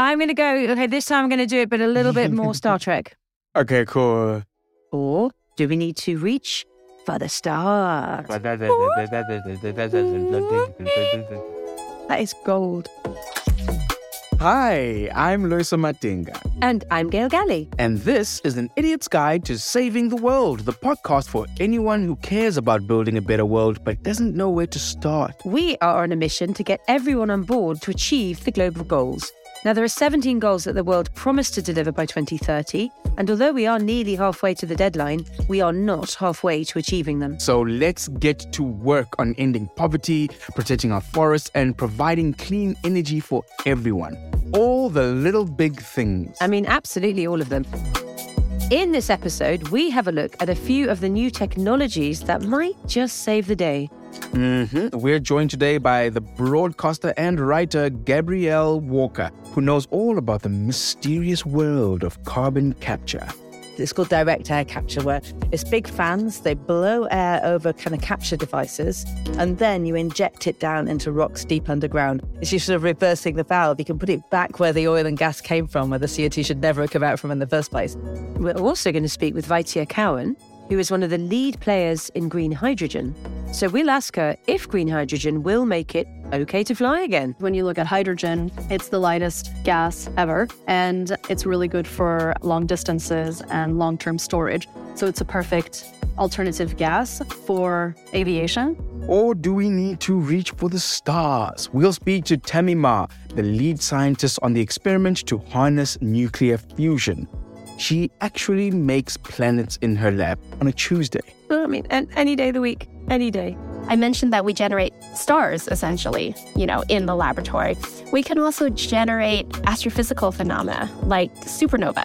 I'm going to go. Okay, this time I'm going to do it, but a little bit more Star Trek. Okay, cool. Or do we need to reach for the stars? That is gold. Hi, I'm Loyiso Madinga. And I'm Gail Gallie. And this is an Idiot's Guide to Saving the World, the podcast for anyone who cares about building a better world but doesn't know where to start. We are on a mission to get everyone on board to achieve the global goals. Now, there are 17 goals that the world promised to deliver by 2030, and although we are nearly halfway to the deadline, we are not halfway to achieving them. So let's get to work on ending poverty, protecting our forests, and providing clean energy for everyone. All the little big things. I mean, absolutely all of them. In this episode, we have a look at a few of the new technologies that might just save the day. Mm-hmm. We're joined today by the broadcaster and writer Gabrielle Walker, who knows all about the mysterious world of carbon capture. It's called direct air capture, where it's big fans, they blow air over kind of capture devices, and then you inject it down into rocks deep underground. It's just sort of reversing the valve. You can put it back where the oil and gas came from, where the CO2 should never have come out from in the first place. We're also going to speak with Vaitea Cowan, who is one of the lead players in green hydrogen. So we'll ask her if green hydrogen will make it okay to fly again. When you look at hydrogen, it's the lightest gas ever, and it's really good for long distances and long term storage. So it's a perfect alternative gas for aviation. Or do we need to reach for the stars? We'll speak to Tammy Ma, the lead scientist on the experiment to harness nuclear fusion she actually makes planets in her lab on a Tuesday. I mean, any day of the week, any day. I mentioned that we generate stars essentially, you know, in the laboratory. We can also generate astrophysical phenomena like supernova.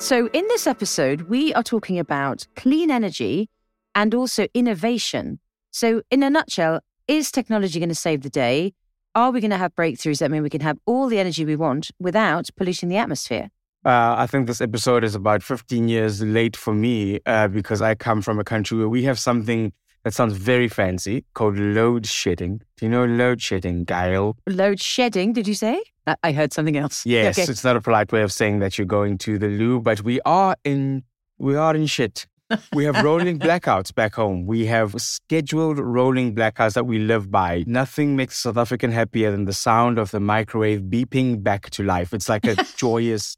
So, in this episode, we are talking about clean energy and also innovation. So, in a nutshell, is technology going to save the day? are we going to have breakthroughs that mean we can have all the energy we want without polluting the atmosphere? Uh, I think this episode is about 15 years late for me uh, because I come from a country where we have something that sounds very fancy called load shedding. Do you know load shedding, Gail? Load shedding, did you say? I heard something else. Yes, okay. it's not a polite way of saying that you're going to the loo, but we are in we are in shit we have rolling blackouts back home. We have scheduled rolling blackouts that we live by. Nothing makes South African happier than the sound of the microwave beeping back to life. It's like a joyous,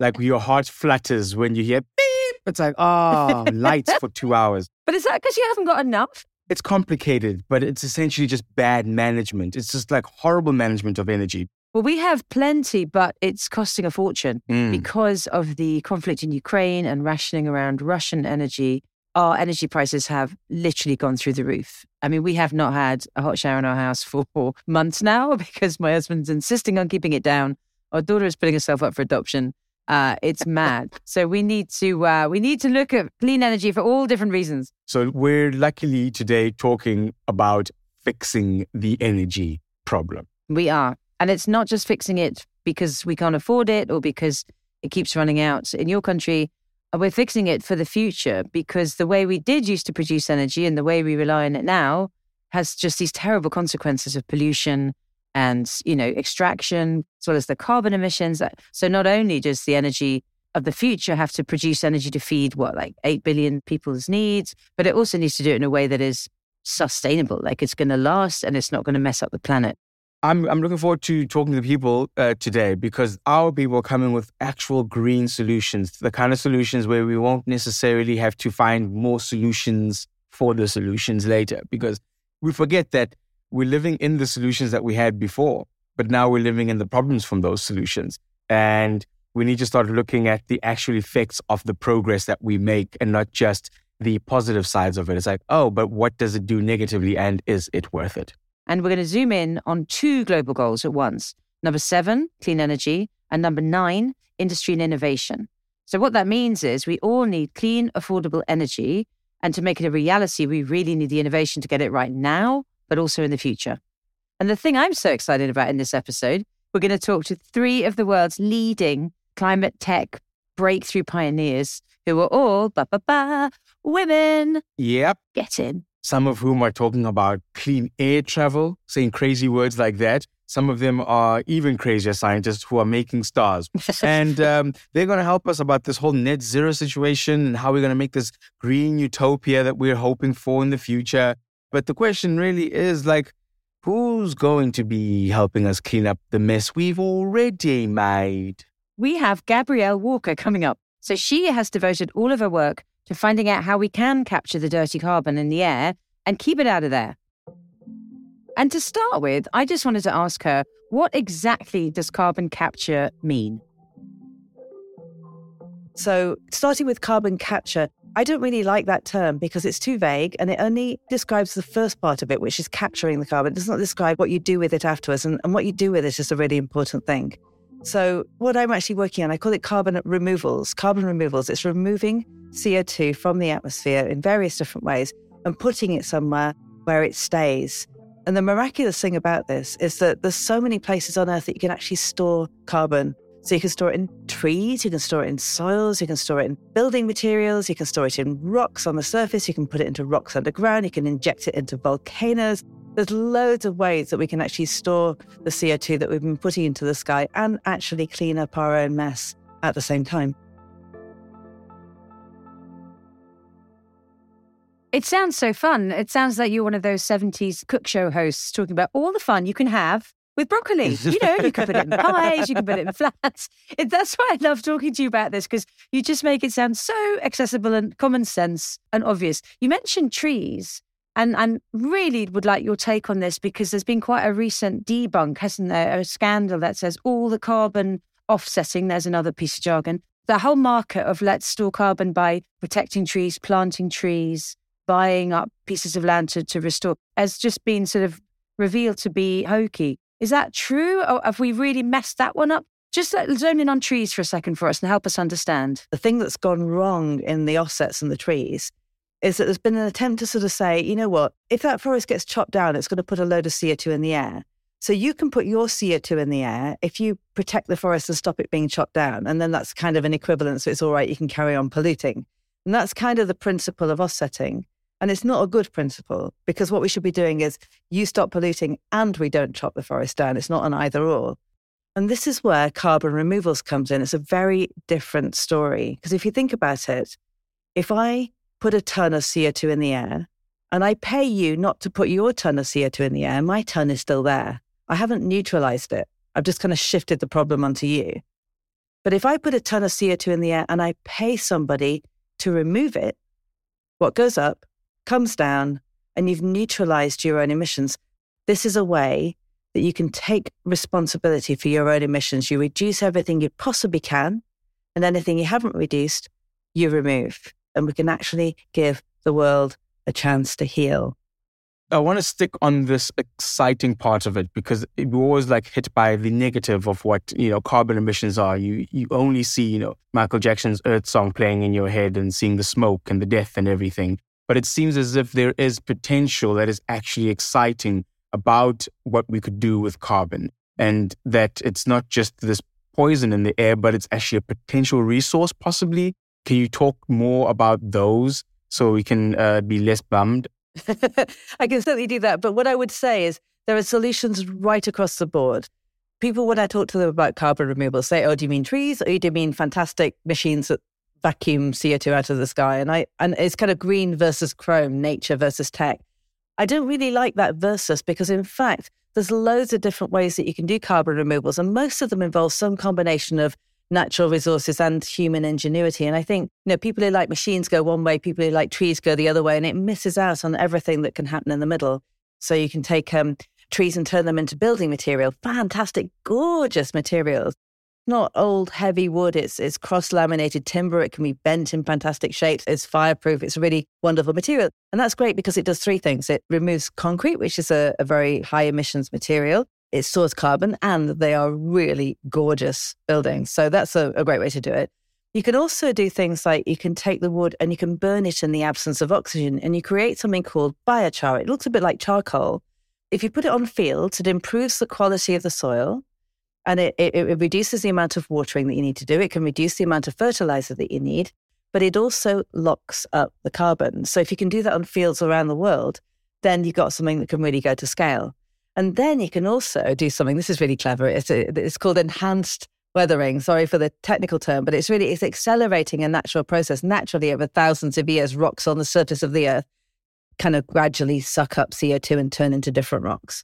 like your heart flutters when you hear beep. It's like, oh, lights for two hours. But is that because you haven't got enough? It's complicated, but it's essentially just bad management. It's just like horrible management of energy. Well, we have plenty, but it's costing a fortune mm. because of the conflict in Ukraine and rationing around Russian energy. Our energy prices have literally gone through the roof. I mean, we have not had a hot shower in our house for months now because my husband's insisting on keeping it down. Our daughter is putting herself up for adoption. Uh, it's mad. so we need to uh, we need to look at clean energy for all different reasons. So we're luckily today talking about fixing the energy problem. We are. And it's not just fixing it because we can't afford it or because it keeps running out in your country. Uh, we're fixing it for the future because the way we did used to produce energy and the way we rely on it now has just these terrible consequences of pollution and, you know, extraction, as well as the carbon emissions. So not only does the energy of the future have to produce energy to feed what, like 8 billion people's needs, but it also needs to do it in a way that is sustainable, like it's going to last and it's not going to mess up the planet. I'm I'm looking forward to talking to the people uh, today because our people are coming with actual green solutions, the kind of solutions where we won't necessarily have to find more solutions for the solutions later because we forget that we're living in the solutions that we had before, but now we're living in the problems from those solutions. And we need to start looking at the actual effects of the progress that we make and not just the positive sides of it. It's like, oh, but what does it do negatively and is it worth it? And we're going to zoom in on two global goals at once. Number seven, clean energy, and number nine, industry and innovation. So, what that means is we all need clean, affordable energy. And to make it a reality, we really need the innovation to get it right now, but also in the future. And the thing I'm so excited about in this episode, we're going to talk to three of the world's leading climate tech breakthrough pioneers who are all ba ba ba women. Yep. Get in. Some of whom are talking about clean air travel, saying crazy words like that. Some of them are even crazier scientists who are making stars. and um, they're going to help us about this whole net zero situation and how we're going to make this green utopia that we're hoping for in the future. But the question really is like, who's going to be helping us clean up the mess we've already made? We have Gabrielle Walker coming up. So she has devoted all of her work to finding out how we can capture the dirty carbon in the air and keep it out of there. And to start with, I just wanted to ask her what exactly does carbon capture mean? So, starting with carbon capture, I don't really like that term because it's too vague and it only describes the first part of it, which is capturing the carbon. It does not describe what you do with it afterwards. And, and what you do with it is a really important thing. So, what I'm actually working on, I call it carbon removals. Carbon removals, it's removing CO2 from the atmosphere in various different ways and putting it somewhere where it stays. And the miraculous thing about this is that there's so many places on Earth that you can actually store carbon. So you can store it in trees, you can store it in soils, you can store it in building materials, you can store it in rocks on the surface, you can put it into rocks underground, you can inject it into volcanoes. There's loads of ways that we can actually store the CO2 that we've been putting into the sky and actually clean up our own mess at the same time. It sounds so fun. It sounds like you're one of those 70s cook show hosts talking about all the fun you can have with broccoli. You know, you can put it in pies, you can put it in flats. It, that's why I love talking to you about this because you just make it sound so accessible and common sense and obvious. You mentioned trees. And I really would like your take on this because there's been quite a recent debunk, hasn't there? A scandal that says all the carbon offsetting, there's another piece of jargon, the whole market of let's store carbon by protecting trees, planting trees, buying up pieces of land to, to restore has just been sort of revealed to be hokey. Is that true? Or have we really messed that one up? Just zone in on trees for a second for us and help us understand. The thing that's gone wrong in the offsets and the trees is that there's been an attempt to sort of say, you know what, if that forest gets chopped down, it's going to put a load of CO2 in the air. So you can put your CO2 in the air if you protect the forest and stop it being chopped down. And then that's kind of an equivalent. So it's all right, you can carry on polluting. And that's kind of the principle of offsetting. And it's not a good principle because what we should be doing is you stop polluting and we don't chop the forest down. It's not an either or. And this is where carbon removals comes in. It's a very different story. Because if you think about it, if I put a ton of CO2 in the air and I pay you not to put your ton of CO2 in the air, my ton is still there. I haven't neutralized it. I've just kind of shifted the problem onto you. But if I put a ton of CO2 in the air and I pay somebody to remove it, what goes up comes down and you've neutralized your own emissions. This is a way that you can take responsibility for your own emissions. You reduce everything you possibly can, and anything you haven't reduced, you remove. And we can actually give the world a chance to heal. I want to stick on this exciting part of it because we're always like hit by the negative of what you know carbon emissions are. You you only see you know Michael Jackson's Earth song playing in your head and seeing the smoke and the death and everything but it seems as if there is potential that is actually exciting about what we could do with carbon and that it's not just this poison in the air, but it's actually a potential resource, possibly. Can you talk more about those so we can uh, be less bummed? I can certainly do that. But what I would say is there are solutions right across the board. People, when I talk to them about carbon removal, say, Oh, do you mean trees? Or do you mean fantastic machines that vacuum CO2 out of the sky. And I and it's kind of green versus chrome, nature versus tech. I don't really like that versus because in fact, there's loads of different ways that you can do carbon removals, and most of them involve some combination of natural resources and human ingenuity. And I think, you know, people who like machines go one way, people who like trees go the other way, and it misses out on everything that can happen in the middle. So you can take um, trees and turn them into building material, fantastic, gorgeous materials not old heavy wood. It's it's cross laminated timber. It can be bent in fantastic shapes. It's fireproof. It's a really wonderful material, and that's great because it does three things. It removes concrete, which is a, a very high emissions material. It stores carbon, and they are really gorgeous buildings. So that's a, a great way to do it. You can also do things like you can take the wood and you can burn it in the absence of oxygen, and you create something called biochar. It looks a bit like charcoal. If you put it on fields, it improves the quality of the soil and it, it, it reduces the amount of watering that you need to do. It can reduce the amount of fertilizer that you need, but it also locks up the carbon. So if you can do that on fields around the world, then you've got something that can really go to scale. And then you can also do something, this is really clever. It's, a, it's called enhanced weathering. Sorry for the technical term, but it's really, it's accelerating a natural process. Naturally, over thousands of years, rocks on the surface of the earth kind of gradually suck up CO2 and turn into different rocks.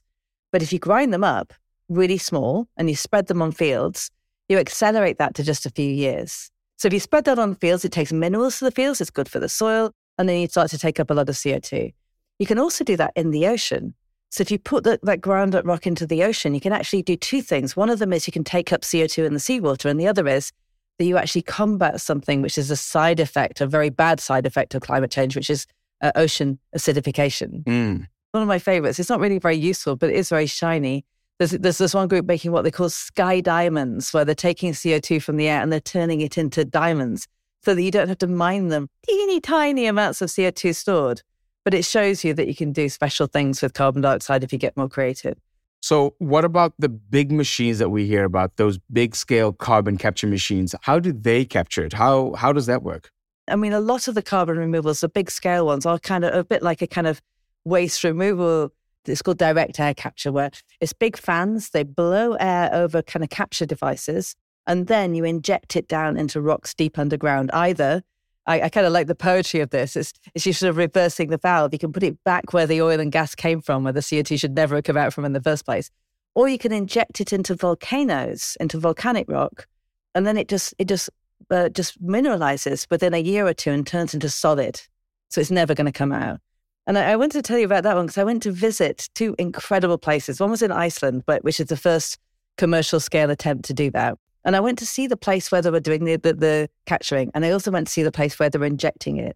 But if you grind them up really small and you spread them on fields, you accelerate that to just a few years. So if you spread that on fields, it takes minerals to the fields, it's good for the soil, and then you start to take up a lot of CO2. You can also do that in the ocean. So if you put the, that ground up rock into the ocean, you can actually do two things. One of them is you can take up CO2 in the seawater, and the other is that you actually combat something which is a side effect, a very bad side effect of climate change, which is uh, ocean acidification. Mm. One of my favorites. It's not really very useful, but it is very shiny. There's, there's this one group making what they call sky diamonds, where they're taking CO2 from the air and they're turning it into diamonds so that you don't have to mine them. Teeny tiny amounts of CO2 stored but it shows you that you can do special things with carbon dioxide if you get more creative. So, what about the big machines that we hear about, those big scale carbon capture machines? How do they capture it? How, how does that work? I mean, a lot of the carbon removals, the big scale ones, are kind of a bit like a kind of waste removal. It's called direct air capture, where it's big fans, they blow air over kind of capture devices, and then you inject it down into rocks deep underground, either I, I kind of like the poetry of this. It's, it's you sort of reversing the valve. You can put it back where the oil and gas came from, where the CO2 should never have come out from in the first place. Or you can inject it into volcanoes, into volcanic rock, and then it just it just uh, just mineralizes within a year or two and turns into solid. So it's never going to come out. And I, I wanted to tell you about that one because I went to visit two incredible places. One was in Iceland, but which is the first commercial scale attempt to do that. And I went to see the place where they were doing the, the, the capturing. And I also went to see the place where they were injecting it.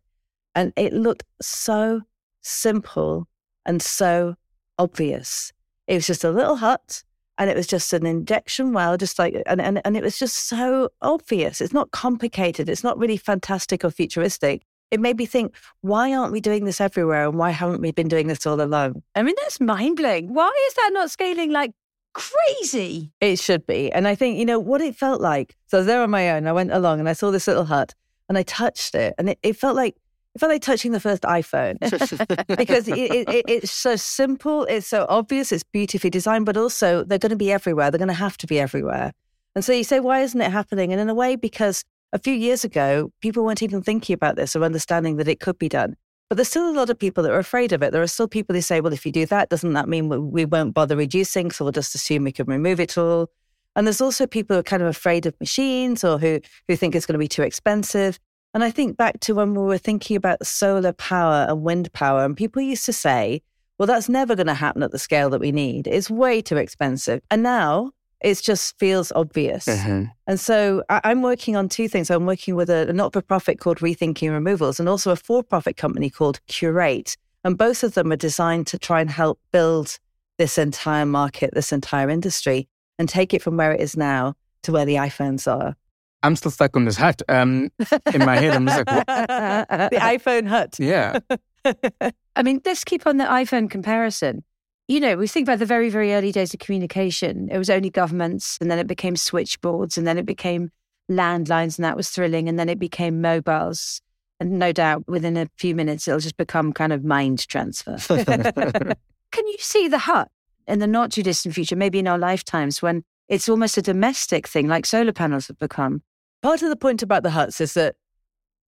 And it looked so simple and so obvious. It was just a little hut and it was just an injection well, just like, and, and, and it was just so obvious. It's not complicated. It's not really fantastic or futuristic. It made me think, why aren't we doing this everywhere? And why haven't we been doing this all along? I mean, that's mind blowing. Why is that not scaling like crazy. It should be. And I think, you know, what it felt like. So I was there on my own. I went along and I saw this little hut and I touched it. And it, it felt like it felt like touching the first iPhone because it, it, it's so simple, it's so obvious, it's beautifully designed, but also they're going to be everywhere. They're going to have to be everywhere. And so you say, why isn't it happening? And in a way, because a few years ago, people weren't even thinking about this or understanding that it could be done. But there's still a lot of people that are afraid of it. There are still people who say, well, if you do that, doesn't that mean we won't bother reducing? So we'll just assume we can remove it all. And there's also people who are kind of afraid of machines or who, who think it's going to be too expensive. And I think back to when we were thinking about solar power and wind power, and people used to say, well, that's never going to happen at the scale that we need. It's way too expensive. And now it just feels obvious. Mm-hmm. And so I, am working on two things. I'm working with a, a not for profit called Rethinking Removals and also a for profit company called CUR8. And both of them are designed to try and help build this entire market, this entire industry, and take it from where it is now to where the iPhones are. I'm still stuck on this hut. Um, in my head, I'm just like, what? the iPhone hut. Yeah. I mean, let's keep on the iPhone comparison you know, we think about the very, very early days of communication. It was only governments, and then it became switchboards, and then it became landlines, and that was thrilling. And then it became mobiles. And no doubt within a few minutes, it'll just become kind of mind transfer. Can you see the hut in the not too distant future, maybe in our lifetimes, when it's almost a domestic thing, like solar panels have become? Part of the point about the huts is that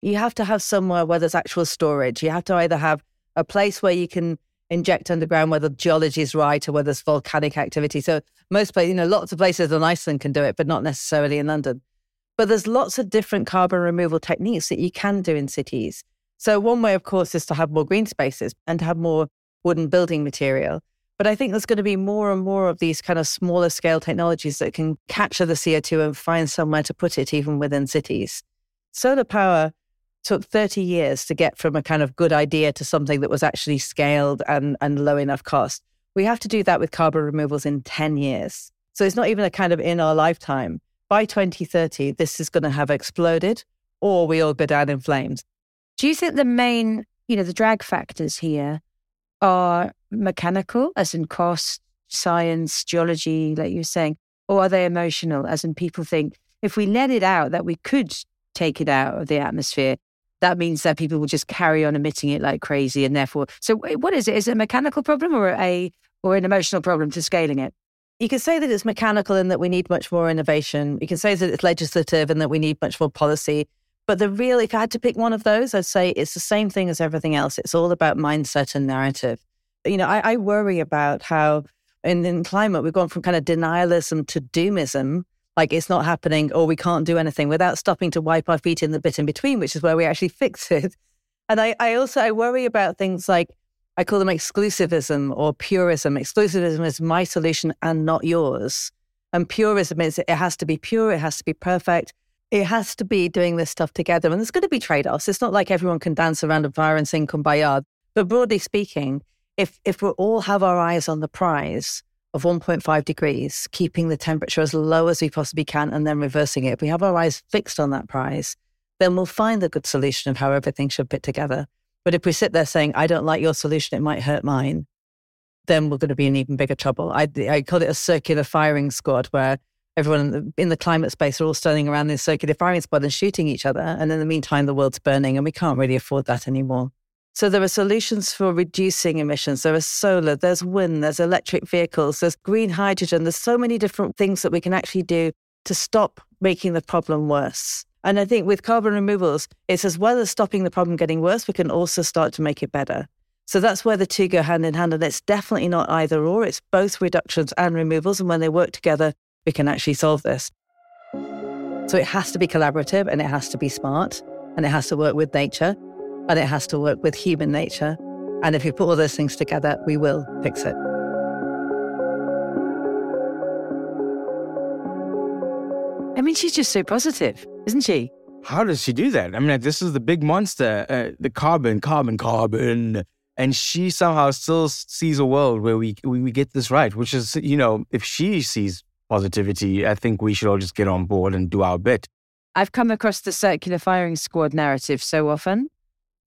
you have to have somewhere where there's actual storage. You have to either have a place where you can inject underground, whether geology is right or whether there's volcanic activity. So most places, you know, lots of places in Iceland can do it, but not necessarily in London. But there's lots of different carbon removal techniques that you can do in cities. So one way, of course, is to have more green spaces and to have more wooden building material. But I think there's going to be more and more of these kind of smaller scale technologies that can capture the CO2 and find somewhere to put it, even within cities. Solar power took 30 years to get from a kind of good idea to something that was actually scaled and, and low enough cost. We have to do that with carbon removals in 10 years. So it's not even a kind of in our lifetime. By 2030, this is going to have exploded or we all go down in flames. Do you think the main, you know, the drag factors here are mechanical, as in cost, science, geology, like you were saying, or are they emotional, as in people think if we let it out, that we could take it out of the atmosphere, that means that people will just carry on emitting it like crazy. And therefore, so what is it? Is it a mechanical problem or a or an emotional problem to scaling it? You can say that it's mechanical and that we need much more innovation. You can say that it's legislative and that we need much more policy. But the real, if I had to pick one of those, I'd say it's the same thing as everything else. It's all about mindset and narrative. You know, I, I worry about how in, in climate we've gone from kind of denialism to doomism like it's not happening or we can't do anything without stopping to wipe our feet in the bit in between, which is where we actually fix it. And I, I also I worry about things like I call them exclusivism or purism. Exclusivism is my solution and not yours. And purism is it has to be pure, it has to be perfect, it has to be doing this stuff together. And there's going to be trade offs. It's not like everyone can dance around a fire and sing kumbaya. But broadly speaking, if if we all have our eyes on the prize, of 1.5 degrees, keeping the temperature as low as we possibly can and then reversing it. If we have our eyes fixed on that prize, then we'll find the good solution of how everything should fit together. But if we sit there saying, I don't like your solution, it might hurt mine, then we're going to be in even bigger trouble. I, I call it a circular firing squad where everyone in the, in the climate space are all standing around this circular firing squad and shooting each other. And in the meantime, the world's burning and we can't really afford that anymore. So there are solutions for reducing emissions. There is solar, there's wind, there's electric vehicles, there's green hydrogen. There's so many different things that we can actually do to stop making the problem worse. And I think with carbon removals, it's as well as stopping the problem getting worse, we can also start to make it better. So that's where the two go hand in hand. And it's definitely not either or, it's both reductions and removals. And when they work together, we can actually solve this. So it has to be collaborative and it has to be smart and it has to work with nature and it has to work with human nature. And if we put all those things together, we will fix it. I mean, she's just so positive, isn't she? How does she do that? I mean, this is the big monster, uh, the carbon, carbon, carbon. And she somehow still sees a world where we, we, we get this right, which is, you know, if she sees positivity, I think we should all just get on board and do our bit. I've come across the circular firing squad narrative so often.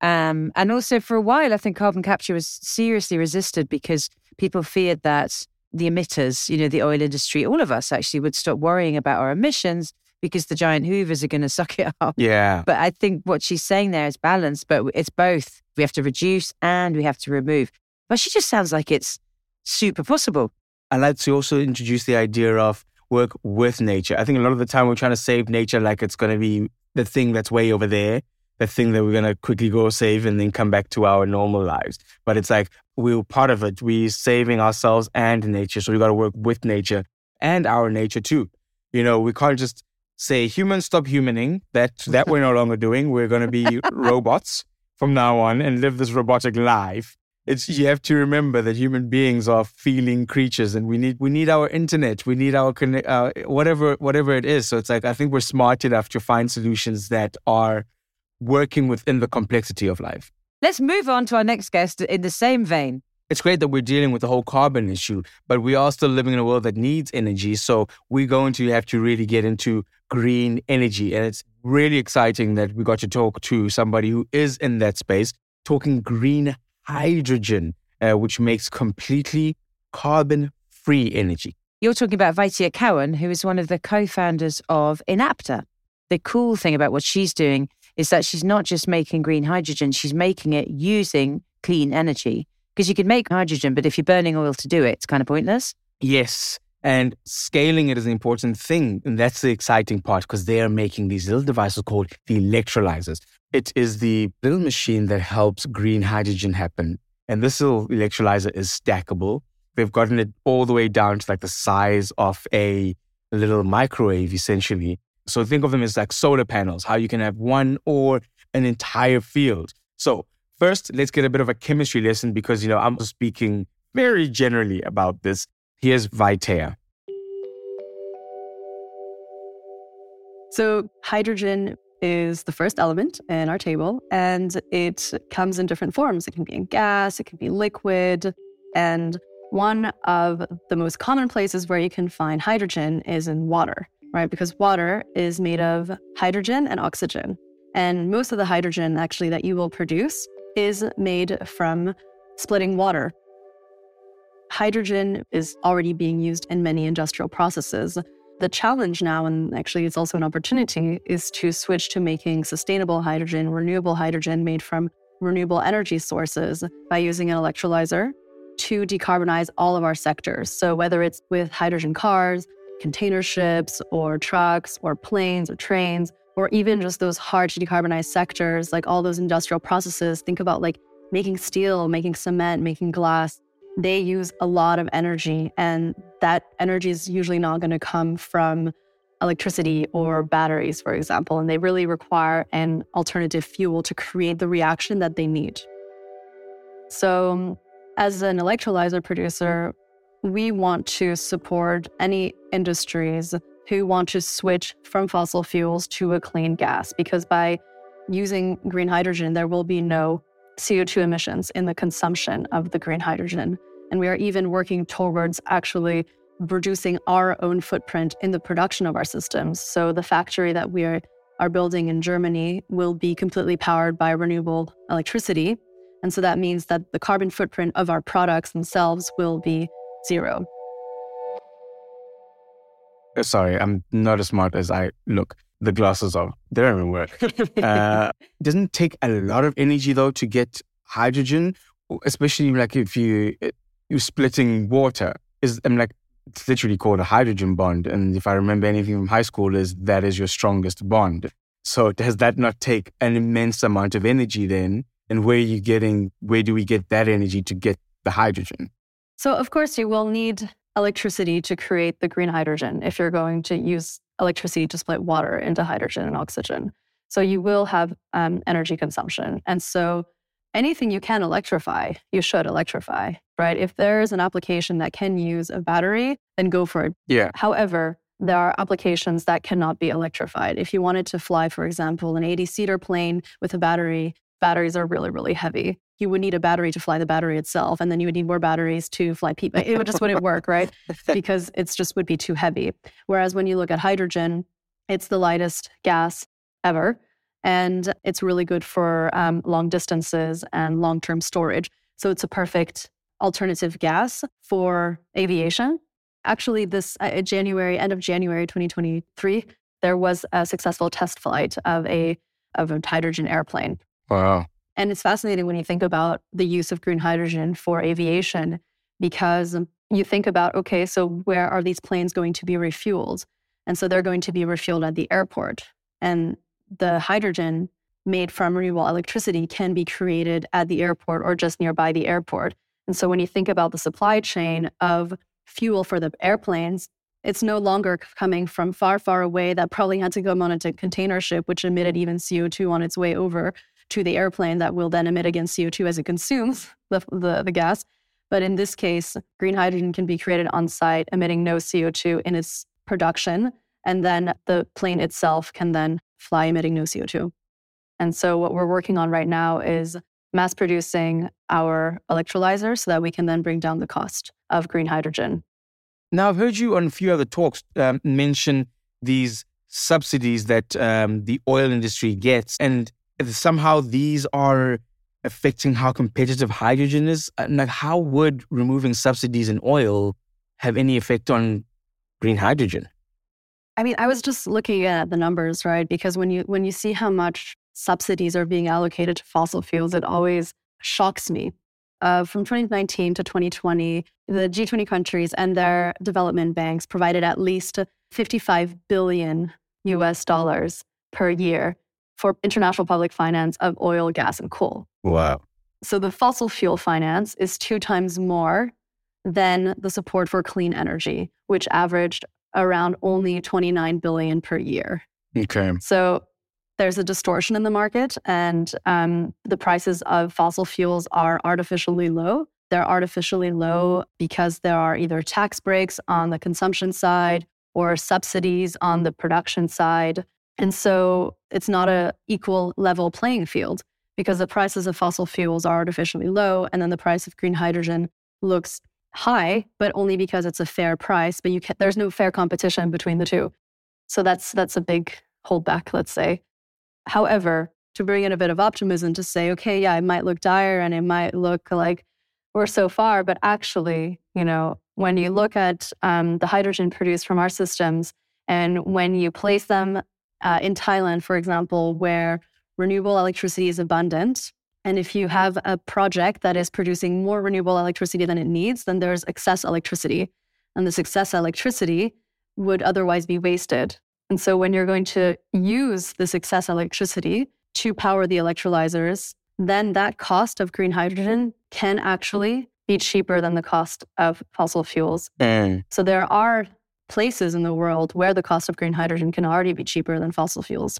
Um, and also, for a while, I think carbon capture was seriously resisted because people feared that the emitters, you know, the oil industry, all of us actually would stop worrying about our emissions because the giant hoovers are going to suck it up. Yeah. But I think what she's saying there is balance, but it's both. We have to reduce and we have to remove. But she just sounds like it's super possible. I'd like to also introduce the idea of work with nature. I think a lot of the time we're trying to save nature like it's going to be the thing that's way over there the thing that we're going to quickly go save and then come back to our normal lives. But it's like we're part of it. We're saving ourselves and nature. So we got to work with nature and our nature too. You know, we can't just say humans stop humaning. That that we're no longer doing. We're going to be robots from now on and live this robotic life. It's you have to remember that human beings are feeling creatures, and we need we need our internet, we need our connect, uh, whatever whatever it is. So it's like I think we're smart enough to find solutions that are working within the complexity of life. Let's move on to our next guest in the same vein. It's great that we're dealing with the whole carbon issue, but we are still living in a world that needs energy. So we're going to have to really get into green energy. And it's really exciting that we got to talk to somebody who is in that space, talking green hydrogen, uh, which makes completely carbon free energy. You're talking about Vaitea Cowan, who is one of the co founders of Enapter. The cool thing about what she's doing is that she's not just making green hydrogen, she's making it using clean energy. Because you can make hydrogen, but if you're burning oil to do it, it's kind of pointless. Yes. And scaling it is an important thing. And that's the exciting part because they are making these little devices called the electrolyzers. It is the little machine that helps green hydrogen happen. And this little electrolyzer is stackable. They've gotten it all the way down to like the size of a little microwave, essentially. So think of them as like solar panels, how you can have one or an entire field. So first, let's get a bit of a chemistry lesson because, you know, I'm speaking very generally about this. Here's Vaitea. So hydrogen is the first element in our table, and it comes in different forms. It can be in gas, it can be liquid, and one of the most common places where you can find hydrogen is in water right? Because water is made of hydrogen and oxygen. And most of the hydrogen actually that you will produce is made from splitting water. Hydrogen is already being used in many industrial processes. The challenge now, and actually it's also an opportunity, is to switch to making sustainable hydrogen, renewable hydrogen made from renewable energy sources by using an electrolyzer to decarbonize all of our sectors. So, whether it's with hydrogen cars, container ships, or trucks, or planes, or trains, or even just those hard to decarbonize sectors, like all those industrial processes, think about like making steel, making cement, making glass. They use a lot of energy, and that energy is usually not going to come from electricity or batteries, for example. And they really require an alternative fuel to create the reaction that they need. So, um, as an electrolyzer producer, we want to support any industries who want to switch from fossil fuels to a clean gas because by using green hydrogen, there will be no CO2 emissions in the consumption of the green hydrogen. And we are even working towards actually reducing our own footprint in the production of our systems. So the factory that we are, are building in Germany will be completely powered by renewable electricity. And so that means that the carbon footprint of our products themselves will be zero. Uh, sorry, I'm not as smart as I look. The glasses are, they don't even work. uh, doesn't take a lot of energy though to get hydrogen, especially like if you, uh, you're splitting water. Is I'm like, it's literally called a hydrogen bond. And if I remember anything from high school, is that is your strongest bond. So does that not take an immense amount of energy then? And where are you getting, where do we get that energy to get the hydrogen? So of course you will need electricity to create the green hydrogen if you're going to use electricity to split water into hydrogen and oxygen. So you will have um, energy consumption. And so anything you can electrify, you should electrify, right? If there's an application that can use a battery, then go for it. Yeah. However, there are applications that cannot be electrified. If you wanted to fly, for example, an 80 seater plane with a battery, batteries are really, really heavy. You would need a battery to fly the battery itself, and then you would need more batteries to fly people. It just wouldn't work, right? Because it's just would be too heavy. Whereas when you look at hydrogen, it's the lightest gas ever and it's really good for um, long distances and long term storage. So it's a perfect alternative gas for aviation. Actually, this uh, January, end of January 2023, there was a successful test flight of a of a hydrogen airplane. Wow. And it's fascinating when you think about the use of green hydrogen for aviation because um, you think about okay, so where are these planes going to be refueled? And so they're going to be refueled at the airport. And the hydrogen made from renewable electricity can be created at the airport or just nearby the airport. And so when you think about the supply chain of fuel for the airplanes, it's no longer coming from far, far away that probably had to go on a container ship, which emitted even CO2 on its way over to the airplane that will then emit again CO2 as it consumes the, the, the gas. But in this case, green hydrogen can be created on site, emitting no CO2 in its production. And then the plane itself can then fly emitting no CO2. And so, what we're working on right now is mass producing our electrolyzer so that we can then bring down the cost of green hydrogen. Now, I've heard you on a few other talks um, mention these subsidies that um, the oil industry gets, and somehow these are affecting how competitive hydrogen is. And like, how would removing subsidies in oil have any effect on green hydrogen? I mean, I was just looking at the numbers, right? Because when you when you see how much subsidies are being allocated to fossil fuels, it always shocks me. Uh, from 2019 to 2020, the G20 countries and their development banks provided at least 55 billion US dollars per year for international public finance of oil, gas, and coal. Wow. So the fossil fuel finance is two times more than the support for clean energy, which averaged around only 29 billion per year. Okay. So there's a distortion in the market, and um, the prices of fossil fuels are artificially low. They're artificially low because there are either tax breaks on the consumption side or subsidies on the production side. And so it's not a equal level playing field because the prices of fossil fuels are artificially low and then the price of green hydrogen looks high, but only because it's a fair price. But you can, there's no fair competition between the two. So that's that's a big holdback, let's say. However, to bring in a bit of optimism to say, okay, yeah, it might look dire and it might look like we're so far, but actually, you know, when you look at um, the hydrogen produced from our systems, And when you place them uh, in Thailand, for example, where renewable electricity is abundant, and if you have a project that is producing more renewable electricity than it needs, then there's excess electricity. And this excess electricity would otherwise be wasted. And so when you're going to use this excess electricity to power the electrolyzers, then that cost of green hydrogen can actually be cheaper than the cost of fossil fuels. Mm. So there are places in the world where the cost of green hydrogen can already be cheaper than fossil fuels.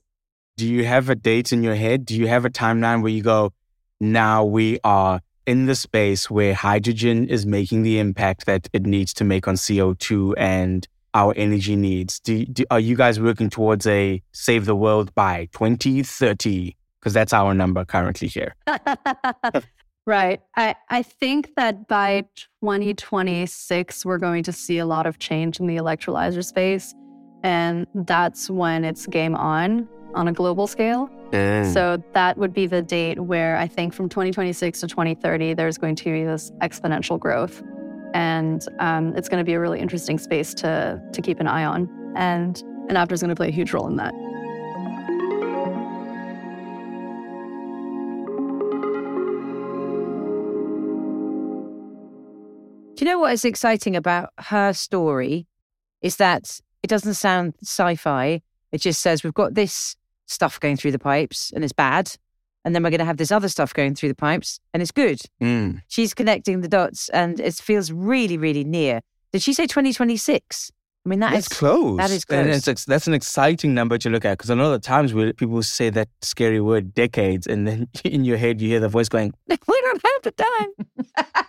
Do you have a date in your head? Do you have a timeline where you go, now we are in the space where hydrogen is making the impact that it needs to make on CO2 and our energy needs? Do, do, are you guys working towards a save the world by 2030? Because that's our number currently here. right. I, I think that by 2026, we're going to see a lot of change in the electrolyzer space. And that's when it's game on on a global scale. Mm. So that would be the date where I think from 2026 to 2030, there's going to be this exponential growth. And um, it's going to be a really interesting space to, to keep an eye on. And Enapter is going to play a huge role in that. Do you know what is exciting about her story? Is that it doesn't sound sci fi. It just says we've got this stuff going through the pipes and it's bad. And then we're going to have this other stuff going through the pipes and it's good. Mm. She's connecting the dots and it feels really, really near. Did she say 2026? I mean, that That's is close. that is And close. it's that's an exciting number to look at because a lot of times where people say that scary word decades, and then in your head you hear the voice going, we don't have the time.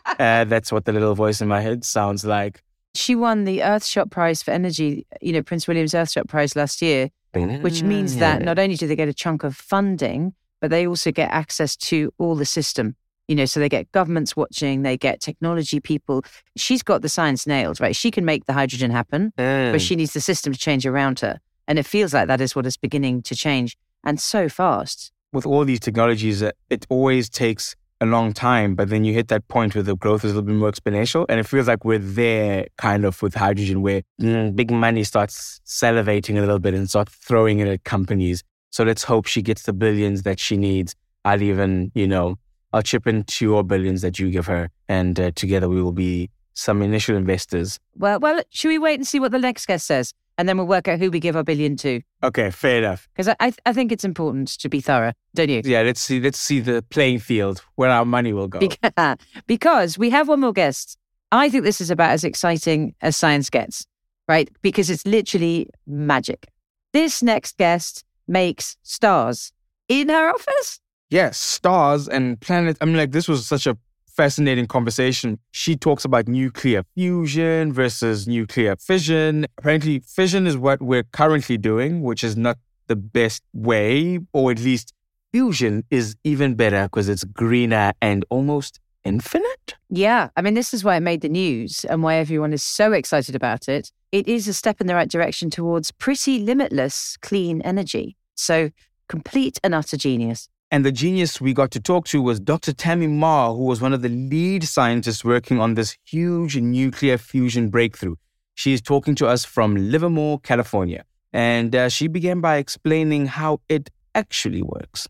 uh, that's what the little voice in my head sounds like. she won the Earthshot Prize for Energy, you know, Prince William's Earthshot Prize last year, which means that not only do they get a chunk of funding, but they also get access to all the system. You know, so they get governments watching, they get technology people. She's got the science nailed, right? She can make the hydrogen happen, Mm. but she needs the system to change around her. And it feels like that is what is beginning to change and so fast. with all these technologies, uh, it always takes a long time, but then you hit that point where the growth is a little bit more exponential. And it feels like we're there kind of with hydrogen where mm, big money starts salivating a little bit and start throwing it at companies. So let's hope she gets the billions that she needs. I'll even, you know, I'll chip in two or billions that you give her. And uh, together we will be some initial investors. Well, well, should we wait and see what the next guest says? And then we'll work out who we give our billion to. Okay, fair enough. Because I, I, I think it's important to be thorough, don't you? Yeah, let's see. Let's see the playing field where our money will go. Beca- because we have one more guest. I think this is about as exciting as science gets, right? Because it's literally magic. This next guest makes stars in her office. Yes, stars and planets. I mean, like, this was such a fascinating conversation. She talks about nuclear fusion versus nuclear fission. Apparently, fission is what we're currently doing, which is not the best way, or at least fusion is even better because it's greener and almost infinite. Yeah. I mean, this is why it made the news and why everyone is so excited about it. It is a step in the right direction towards pretty limitless clean energy. So, complete and utter genius. And the genius we got to talk to was Dr. Tammy Ma, who was one of the lead scientists working on this huge nuclear fusion breakthrough. She is talking to us from Livermore, California. And uh, she began by explaining how it actually works.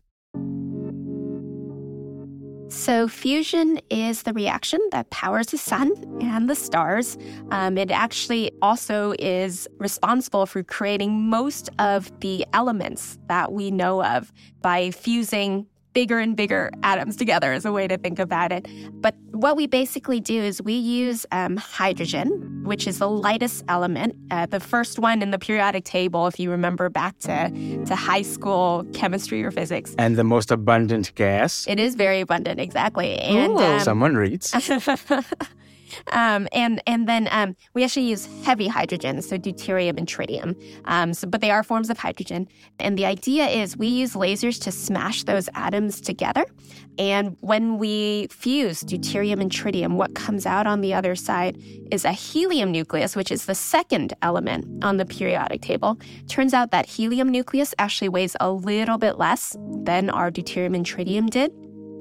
So, fusion is the reaction that powers the sun and the stars. Um, it actually also is responsible for creating most of the elements that we know of by fusing bigger and bigger atoms together, is a way to think about it. But what we basically do is we use um, hydrogen, which is the lightest element, uh, the first one in the periodic table, if you remember back to, to high school chemistry or physics. And the most abundant gas. It is very abundant, exactly. And Ooh. um, Someone reads. um, and and then um, we actually use heavy hydrogen, so deuterium and tritium. Um, so, but they are forms of hydrogen. And the idea is we use lasers to smash those atoms together. And when we fuse deuterium and tritium, what comes out on the other side is a helium nucleus, which is the second element on the periodic table. Turns out that helium nucleus actually weighs a little bit less than our deuterium and tritium did.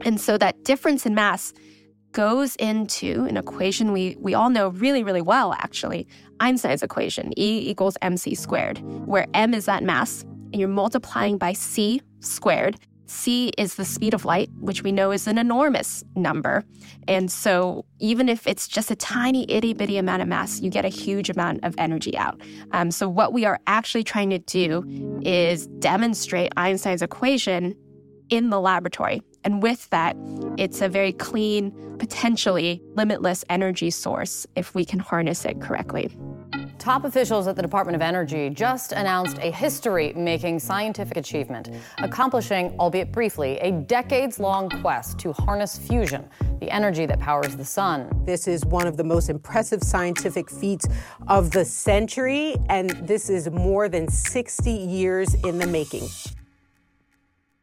And so that difference in mass goes into an equation we, we all know really, really well, actually Einstein's equation, E equals mc squared, where m is that mass, and you're multiplying by c squared. C is the speed of light, which we know is an enormous number. And so, even if it's just a tiny itty bitty amount of mass, you get a huge amount of energy out. Um, so, what we are actually trying to do is demonstrate Einstein's equation in the laboratory. And with that, it's a very clean, potentially limitless energy source if we can harness it correctly. Top officials at the Department of Energy just announced a history making scientific achievement, accomplishing, albeit briefly, a decades long quest to harness fusion, the energy that powers the sun. This is one of the most impressive scientific feats of the century, and this is more than 60 years in the making.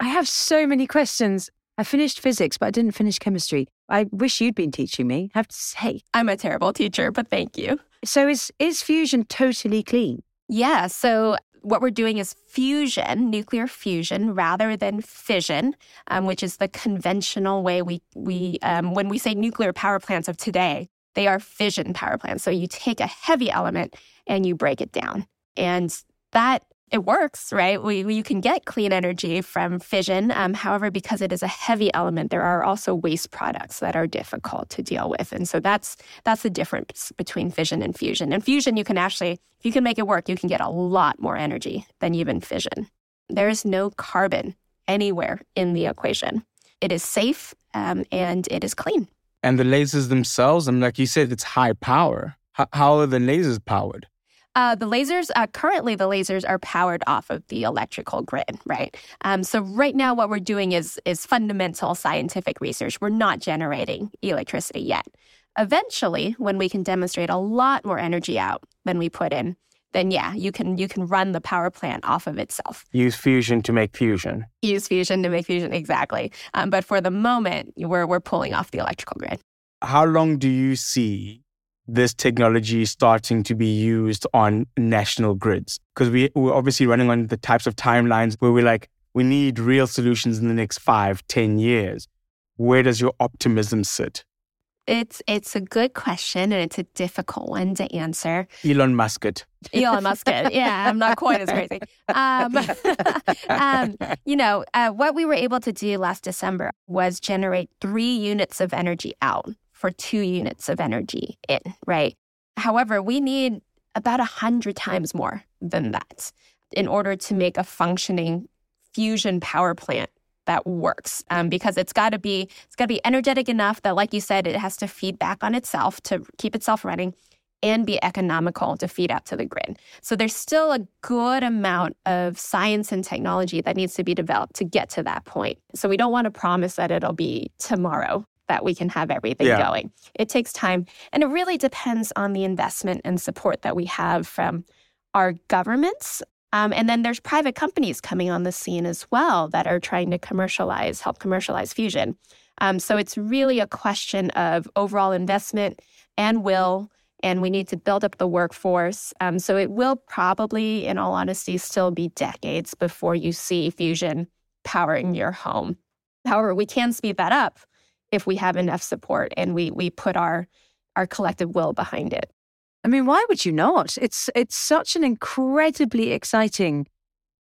I have so many questions. I finished physics, but I didn't finish chemistry. I wish you'd been teaching me, I have to say. I'm a terrible teacher, but thank you. So is is fusion totally clean? Yeah, so what we're doing is fusion, nuclear fusion, rather than fission, um, which is the conventional way we we um, when we say nuclear power plants of today, they are fission power plants. So you take a heavy element and you break it down, and that it works, right? We, we, you can get clean energy from fission. Um, however, because it is a heavy element, there are also waste products that are difficult to deal with, and so that's that's the difference between fission and fusion. And fusion, you can actually, if you can make it work, you can get a lot more energy than even fission. There is no carbon anywhere in the equation. It is safe um, and it is clean. And the lasers themselves, and like you said, it's high power. H- how are the lasers powered? Uh, the lasers, uh, currently, the lasers are powered off of the electrical grid, right? Um, so right now, what we're doing is is fundamental scientific research. We're not generating electricity yet. Eventually, when we can demonstrate a lot more energy out than we put in, then yeah, you can you can run the power plant off of itself. Use fusion to make fusion. Use fusion to make fusion, exactly. Um, but for the moment, we're we're pulling off the electrical grid. How long do you see this technology starting to be used on national grids? Because we, we're obviously running on the types of timelines where we're like, we need real solutions in the next five, ten years. Where does your optimism sit? It's it's a good question and it's a difficult one to answer. Elon Musk it. Elon Musk it. Yeah, I'm not quite as crazy. Um, um, you know, uh, what we were able to do last December was generate three units of energy out for two units of energy in, right? However, we need about a hundred times more than that in order to make a functioning fusion power plant that works um, because it's got to be it's got to be energetic enough that like you said it has to feed back on itself to keep itself running and be economical to feed out to the grid. So there's still a good amount of science and technology that needs to be developed to get to that point. So we don't want to promise that it'll be tomorrow that we can have everything yeah. going. It takes time. And it really depends on the investment and support that we have from our governments. Um, and then there's private companies coming on the scene as well that are trying to commercialize, help commercialize fusion. Um, so it's really a question of overall investment and will, and we need to build up the workforce. Um, so it will probably, in all honesty, still be decades before you see fusion powering your home. However, we can speed that up if we have enough support and we we put our our collective will behind it. I mean, why would you not? It's it's such an incredibly exciting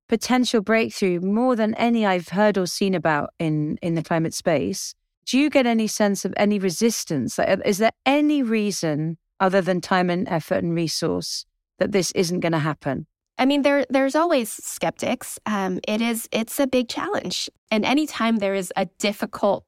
potential breakthrough, more than any I've heard or seen about in in the climate space. Do you get any sense of any resistance? Is there any reason other than time and effort and resource that this isn't going to happen? I mean, there there's always skeptics. Um, it is it's a big challenge, and anytime there is a difficult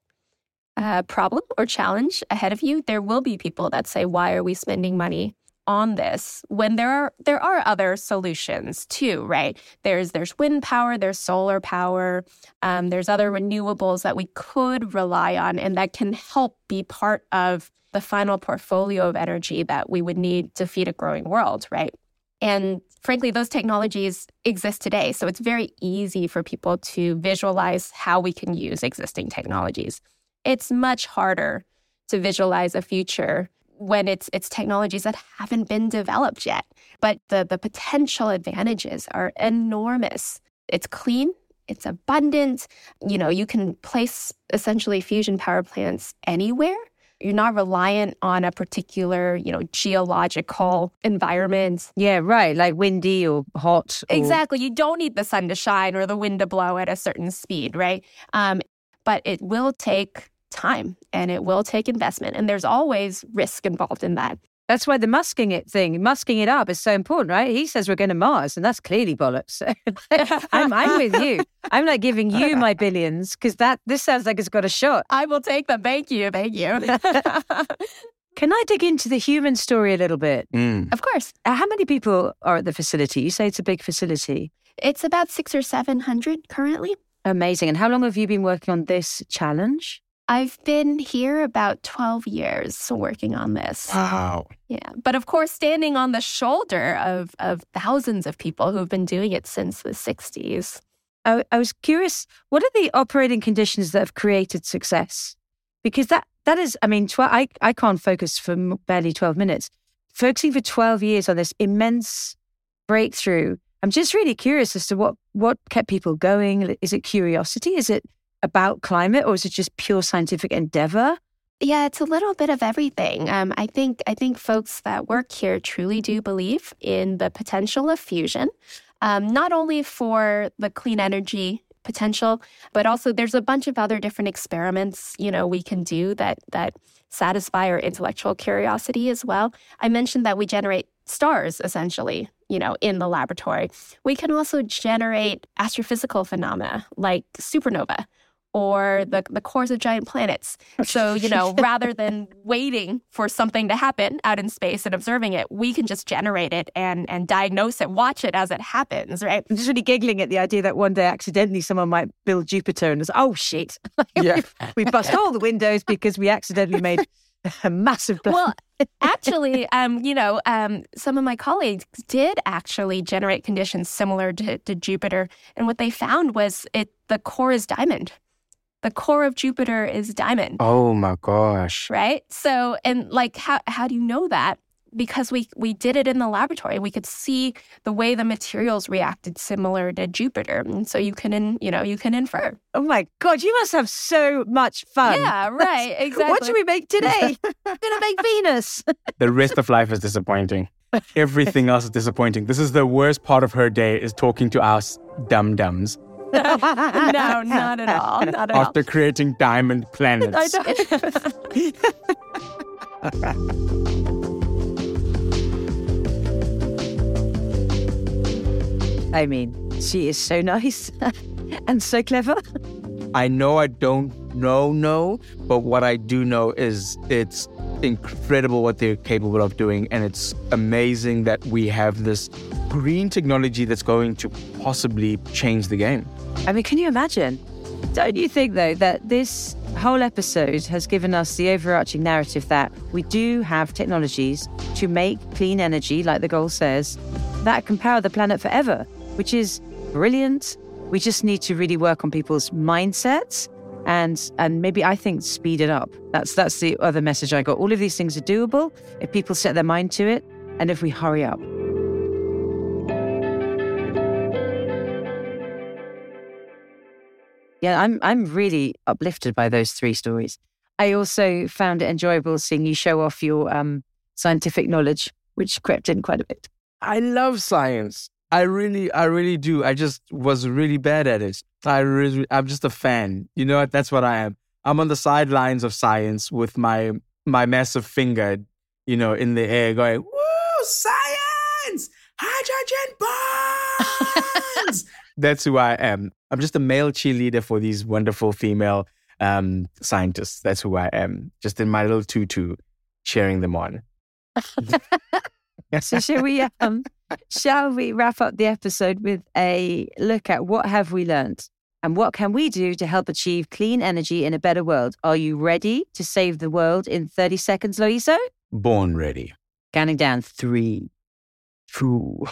problem or challenge ahead of you, there will be people that say, "Why are we spending money on this?" When there are there are other solutions too, right? There's there's wind power, there's solar power, um, there's other renewables that we could rely on, and that can help be part of the final portfolio of energy that we would need to feed a growing world, right? And frankly, those technologies exist today. So it's very easy for people to visualize how we can use existing technologies it's much harder to visualize a future when it's it's technologies that haven't been developed yet. But the the potential advantages are enormous. It's clean, it's abundant. You know, you can place essentially fusion power plants anywhere. you're not reliant on a particular, you know, geological environment. Yeah, right. Like windy or hot. Or... Exactly. You don't need the sun to shine or the wind to blow at a certain speed, right? Um, but it will take time and it will take investment. And there's always risk involved in that. That's why the musking it thing, musking it up is so important, right? He says we're going to Mars, and that's clearly bollocks. I'm, I'm with you. I'm like giving you my billions because that this sounds like it's got a shot. I will take them. Thank you. Thank you. Can I dig into the human story a little bit? Mm. of course. Uh, How many people are at the facility? You say it's a big facility. It's about six or 700 currently. Amazing. And how long have you been working on this challenge? I've been here about 12 years working on this. Wow. Yeah. But of course, standing on the shoulder of, of thousands of people who've been doing it since the 60s. I, I was curious, what are the operating conditions that have created success? Because that that is, I mean, tw- I, I can't focus for barely 12 minutes. Focusing for 12 years on this immense breakthrough, I'm just really curious as to what, what kept people going. Is it curiosity? Is it about climate or is it just pure scientific endeavor? Yeah, it's a little bit of everything. Um, I think I think folks that work here truly do believe in the potential of fusion, um, not only for the clean energy potential, but also there's a bunch of other different experiments you know we can do that that satisfy our intellectual curiosity as well. I mentioned that we generate stars essentially, you know, in the laboratory. We can also generate astrophysical phenomena like supernova or the, the cores of giant planets. So, you know, rather than waiting for something to happen out in space and observing it, we can just generate it and, and diagnose it, watch it as it happens, right? I'm just really giggling at the idea that one day accidentally someone might build Jupiter and it's, oh shit. Yeah. we bust all the windows because we accidentally made a massive bluff. Well, actually, um, you know, um, some of my colleagues did actually generate conditions similar to, to Jupiter, and what they found was it the core is diamond. The core of Jupiter is diamond, Oh my gosh. right? So, and like, how how do you know that? Because we we did it in the laboratory, we could see the way the materials reacted similar to Jupiter, and so you can, in, you know, you can infer. oh my God, you must have so much fun. Yeah, right, exactly. What should we make today? We're going to make Venus. The rest of life is disappointing. Everything else is disappointing. This is the worst part of her day is talking to us dum dums no, not at all. Not at all. after creating diamond planets. I know. I mean, she is so nice and so clever. I know I don't know, no, but what I do know is it's incredible what they're capable of doing. And it's amazing that we have this green technology that's going to possibly change the game. I mean, can you imagine? Don't you think, though, that this whole episode has given us the overarching narrative that we do have technologies to make clean energy, like the goal says, that can power the planet forever, which is brilliant. We just need to really work on people's mindsets and and maybe I think speed it up. That's that's the other message I got. All of these things are doable if people set their mind to it and if we hurry up. Yeah, I'm I'm really uplifted by those three stories. I also found it enjoyable seeing you show off your um, scientific knowledge, which crept in quite a bit. I love science. I really, I really do. I just was really bad at it. I really, I'm just a fan. You know what? That's what I am. I'm on the sidelines of science with my my massive finger, you know, in the air, going, "Woo, science! Hydrogen bonds!" That's who I am. I'm just a male cheerleader for these wonderful female um, scientists. That's who I am. Just in my little tutu, cheering them on. So should we um shall we wrap up the episode with a look at what have we learned and what can we do to help achieve clean energy in a better world? Are you ready to save the world in 30 seconds, Loyiso? Born ready. Counting down three, two,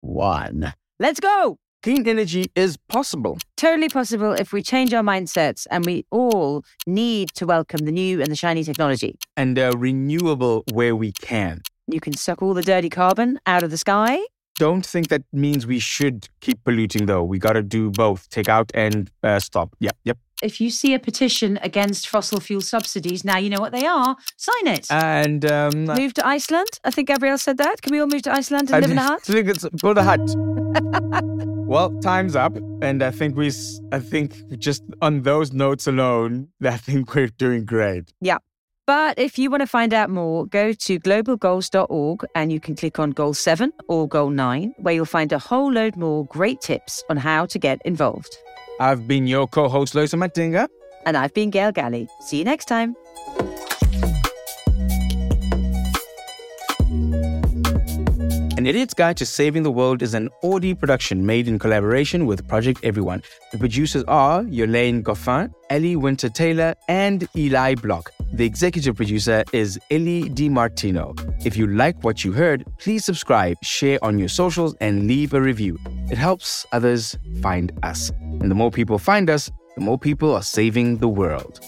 one. Let's go! Clean energy is possible. Totally possible if we change our mindsets and we all need to welcome the new and the shiny technology. and uh, renewable where we can. You can suck all the dirty carbon out of the sky. Don't think that means we should keep polluting, though. We got to do both take out and uh, stop. Yep, yep. if you see a petition against fossil fuel subsidies, now you know what they are, sign it. And um, move to Iceland. I think Gabrielle said that. Can we all move to Iceland and I live in a hut? think it's build a hut. well, time's up, and I think we, s- I think just on those notes alone, I think we're doing great. Yeah. But if you want to find out more, go to globalgoals.org and you can click on Goal 7 or Goal 9, where you'll find a whole load more great tips on how to get involved. I've been your co-host, Loyiso Madinga. And I've been Gail Gallie. See you next time. An Idiot's Guide to Saving the World is an Audi production made in collaboration with Project Everyone. The producers are Yolaine Goffin, Ellie Winter Taylor, and Eli Block. The executive producer is Ellie DiMartino. If you like what you heard, please subscribe, share on your socials, and leave a review. It helps others find us. And the more people find us, the more people are saving the world.